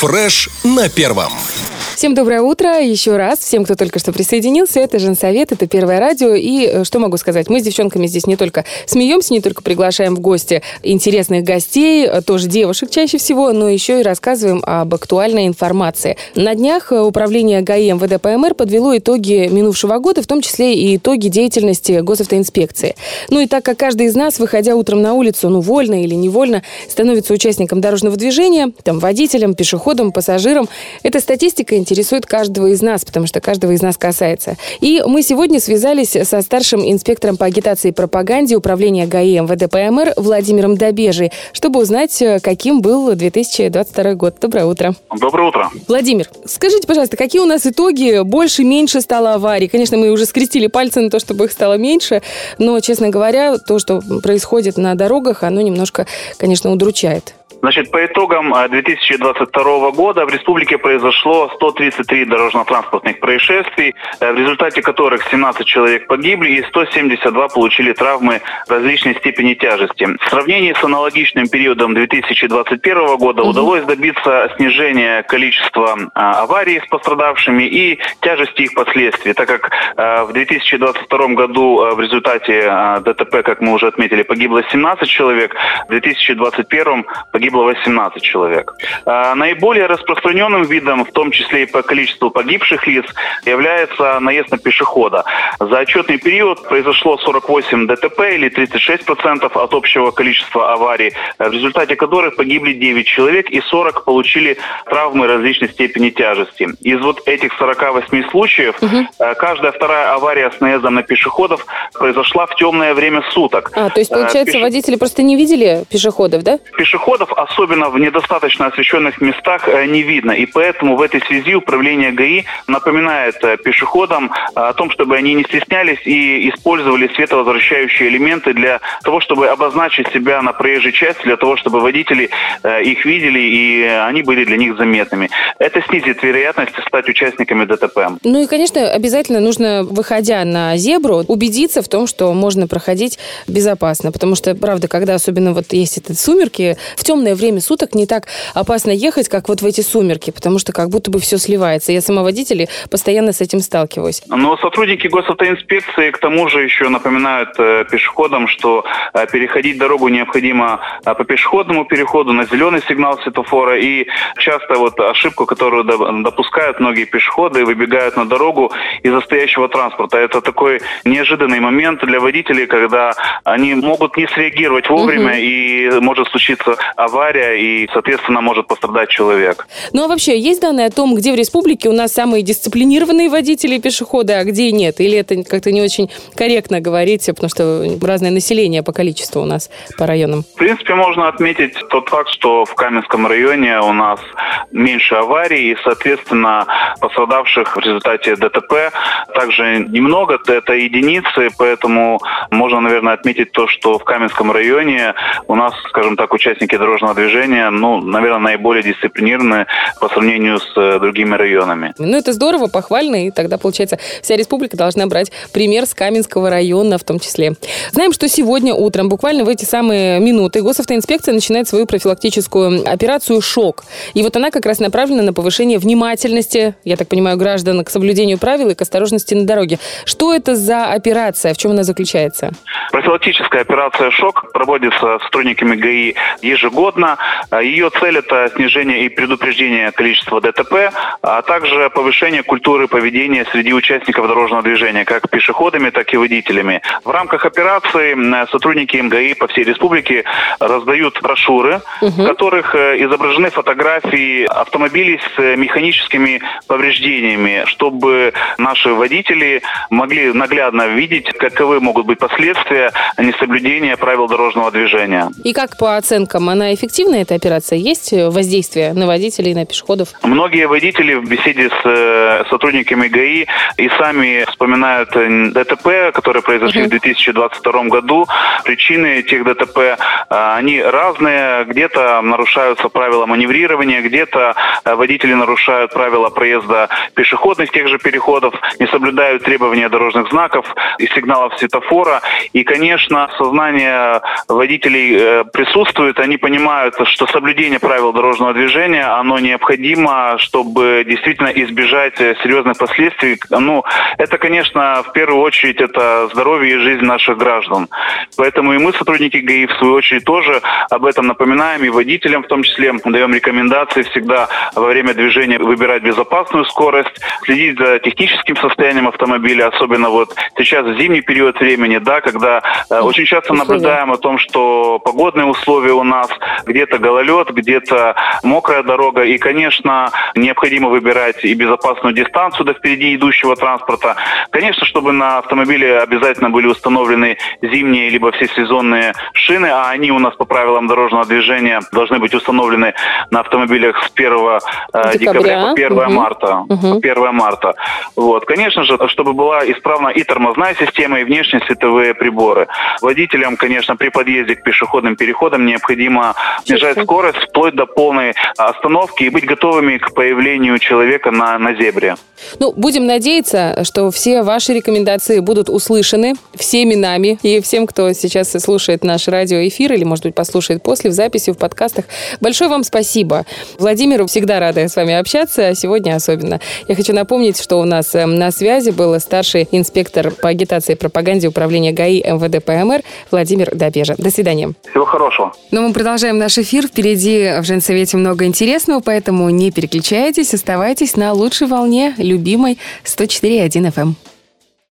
Фреш на первом. Всем доброе утро еще раз. Всем, кто только что присоединился. Это Женсовет, это Первое радио. И э, что могу сказать? Мы с девчонками здесь не только смеемся, не только приглашаем в гости интересных гостей, э, тоже девушек чаще всего, но еще и рассказываем об актуальной информации. На днях э, управление ГАИ МВД ПМР подвело итоги минувшего года, в том числе и итоги деятельности госавтоинспекции. Ну и так как каждый из нас, выходя утром на улицу, ну вольно или невольно, становится участником дорожного движения, там водителем, пешеходом, пассажиром, эта статистика интересует каждого из нас, потому что каждого из нас касается. И мы сегодня связались со старшим инспектором по агитации и пропаганде управления ГАИ МВД ПМР Владимиром Добежей, чтобы узнать, каким был 2022 год. Доброе утро. Доброе утро. Владимир, скажите, пожалуйста, какие у нас итоги? Больше, меньше стало аварий? Конечно, мы уже скрестили пальцы на то, чтобы их стало меньше, но, честно говоря, то, что происходит на дорогах, оно немножко, конечно, удручает. Значит, по итогам 2022 э, года в республике произошло 133 дорожно-транспортных происшествий, э, в результате которых 17 человек погибли и 172 получили травмы различной степени тяжести. В сравнении с аналогичным периодом 2021 года угу. удалось добиться снижения количества а, аварий с пострадавшими и тяжести их последствий, так как в 2022 году в результате ДТП, как мы уже отметили, погибло 17 человек, в 2021 погибло погибло 18 человек. А, наиболее распространенным видом, в том числе и по количеству погибших лиц, является наезд на пешехода. За отчетный период произошло 48 ДТП или 36% от общего количества аварий, в результате которых погибли 9 человек и 40 получили травмы различной степени тяжести. Из вот этих 48 случаев угу. каждая вторая авария с наездом на пешеходов произошла в темное время суток. А, то есть, получается, Пеше... водители просто не видели пешеходов, да? Пешеходов особенно в недостаточно освещенных местах, э, не видно. И поэтому в этой связи управление ГАИ напоминает э, пешеходам э, о том, чтобы они не стеснялись и использовали световозвращающие элементы для того, чтобы обозначить себя на проезжей части, для того, чтобы водители их видели и они были для них заметными. Это снизит вероятность стать участниками ДТП. Ну и, конечно, обязательно нужно, выходя на зебру, убедиться в том, что можно проходить безопасно. Потому что, правда, когда особенно вот есть эти сумерки, в темном темное время суток не так опасно ехать, как вот в эти сумерки, потому что как будто бы все сливается. Я сама водитель и постоянно с этим сталкиваюсь. Но сотрудники госавтоинспекции к тому же еще напоминают э, пешеходам, что э, переходить дорогу необходимо э, по пешеходному переходу на зеленый сигнал светофора. И часто вот ошибку, которую допускают многие пешеходы, выбегают на дорогу из-за стоящего транспорта. Это такой неожиданный момент для водителей, когда они могут не среагировать вовремя угу. и может случиться авария авария, и, соответственно, может пострадать человек. Ну а вообще, есть данные о том, где в республике у нас самые дисциплинированные водители и пешеходы, а где нет? Или это как-то не очень корректно говорить, потому что разное население по количеству у нас по районам? В принципе, можно отметить тот факт, что в Каменском районе у нас меньше аварий, и, соответственно, пострадавших в результате ДТП также немного, это единицы, поэтому можно, наверное, отметить то, что в Каменском районе у нас, скажем так, участники дорожного дорожного движения, ну, наверное, наиболее дисциплинированные по сравнению с э, другими районами. Ну, это здорово, похвально, и тогда, получается, вся республика должна брать пример с Каменского района в том числе. Знаем, что сегодня утром, буквально в эти самые минуты, госавтоинспекция начинает свою профилактическую операцию «Шок». И вот она как раз направлена на повышение внимательности, я так понимаю, граждан к соблюдению правил и к осторожности на дороге. Что это за операция, в чем она заключается? Профилактическая операция «Шок» проводится сотрудниками ГАИ ежегодно А ее цель – это снижение и предупреждение количества ДТП, а также повышение культуры поведения среди участников дорожного движения, как пешеходами, так и водителями. В рамках операции сотрудники МГИ по всей республике раздают брошюры, угу. в которых э, изображены фотографии автомобилей с механическими повреждениями, чтобы наши водители могли наглядно видеть, каковы могут быть последствия несоблюдения правил дорожного движения. И как по оценкам она эффективна эта операция? Есть воздействие на водителей, на пешеходов? Многие водители в беседе с э, сотрудниками ГАИ и сами вспоминают э, ДТП, которые произошли uh-huh. в 2022 году. Причины этих ДТП, э, они разные. Где-то нарушаются правила маневрирования, где-то водители нарушают правила проезда пешеходных тех же переходов, не соблюдают требования дорожных знаков и сигналов светофора. И, конечно, сознание водителей присутствует, они понимают, понимают, что соблюдение правил дорожного движения, оно необходимо, чтобы действительно избежать серьезных последствий. Ну, это, конечно, в первую очередь это здоровье и жизнь наших граждан. Поэтому и мы, сотрудники ГАИ, в свою очередь, тоже об этом напоминаем, и водителям в том числе даем рекомендации всегда во время движения выбирать безопасную скорость, следить за техническим состоянием автомобиля, особенно вот сейчас в зимний период времени, да, когда э, очень часто наблюдаем о том, что погодные условия у нас где-то гололед, где-то мокрая дорога, и, конечно, необходимо выбирать и безопасную дистанцию до впереди идущего транспорта. Конечно, чтобы на автомобиле обязательно были установлены зимние либо всесезонные шины, а они у нас по правилам дорожного движения должны быть установлены на автомобилях с 1 э, декабря, по 1 угу. марта. Угу. По 1 марта. Вот. Конечно же, чтобы была исправна и тормозная система, и внешние световые приборы. Водителям, конечно, при подъезде к пешеходным переходам необходимо снижать скорость вплоть до полной остановки и быть готовыми к появлению человека на, на зебре. Ну, будем надеяться, что все ваши рекомендации будут услышаны всеми нами и всем, кто сейчас слушает наш радиоэфир или, может быть, послушает после в записи, в подкастах. Большое вам спасибо. Владимиру всегда рада с вами общаться, а сегодня особенно. Я хочу напомнить, что у нас э, на связи был старший инспектор по агитации и пропаганде управления ГАИ МВД ПМР Владимир Добежа. До свидания. Всего хорошего. Ну, мы продолжаем наш эфир. Впереди в Женсовете много интересного, поэтому не переключайтесь, оставайтесь на лучшей волне любимой 104.1 FM.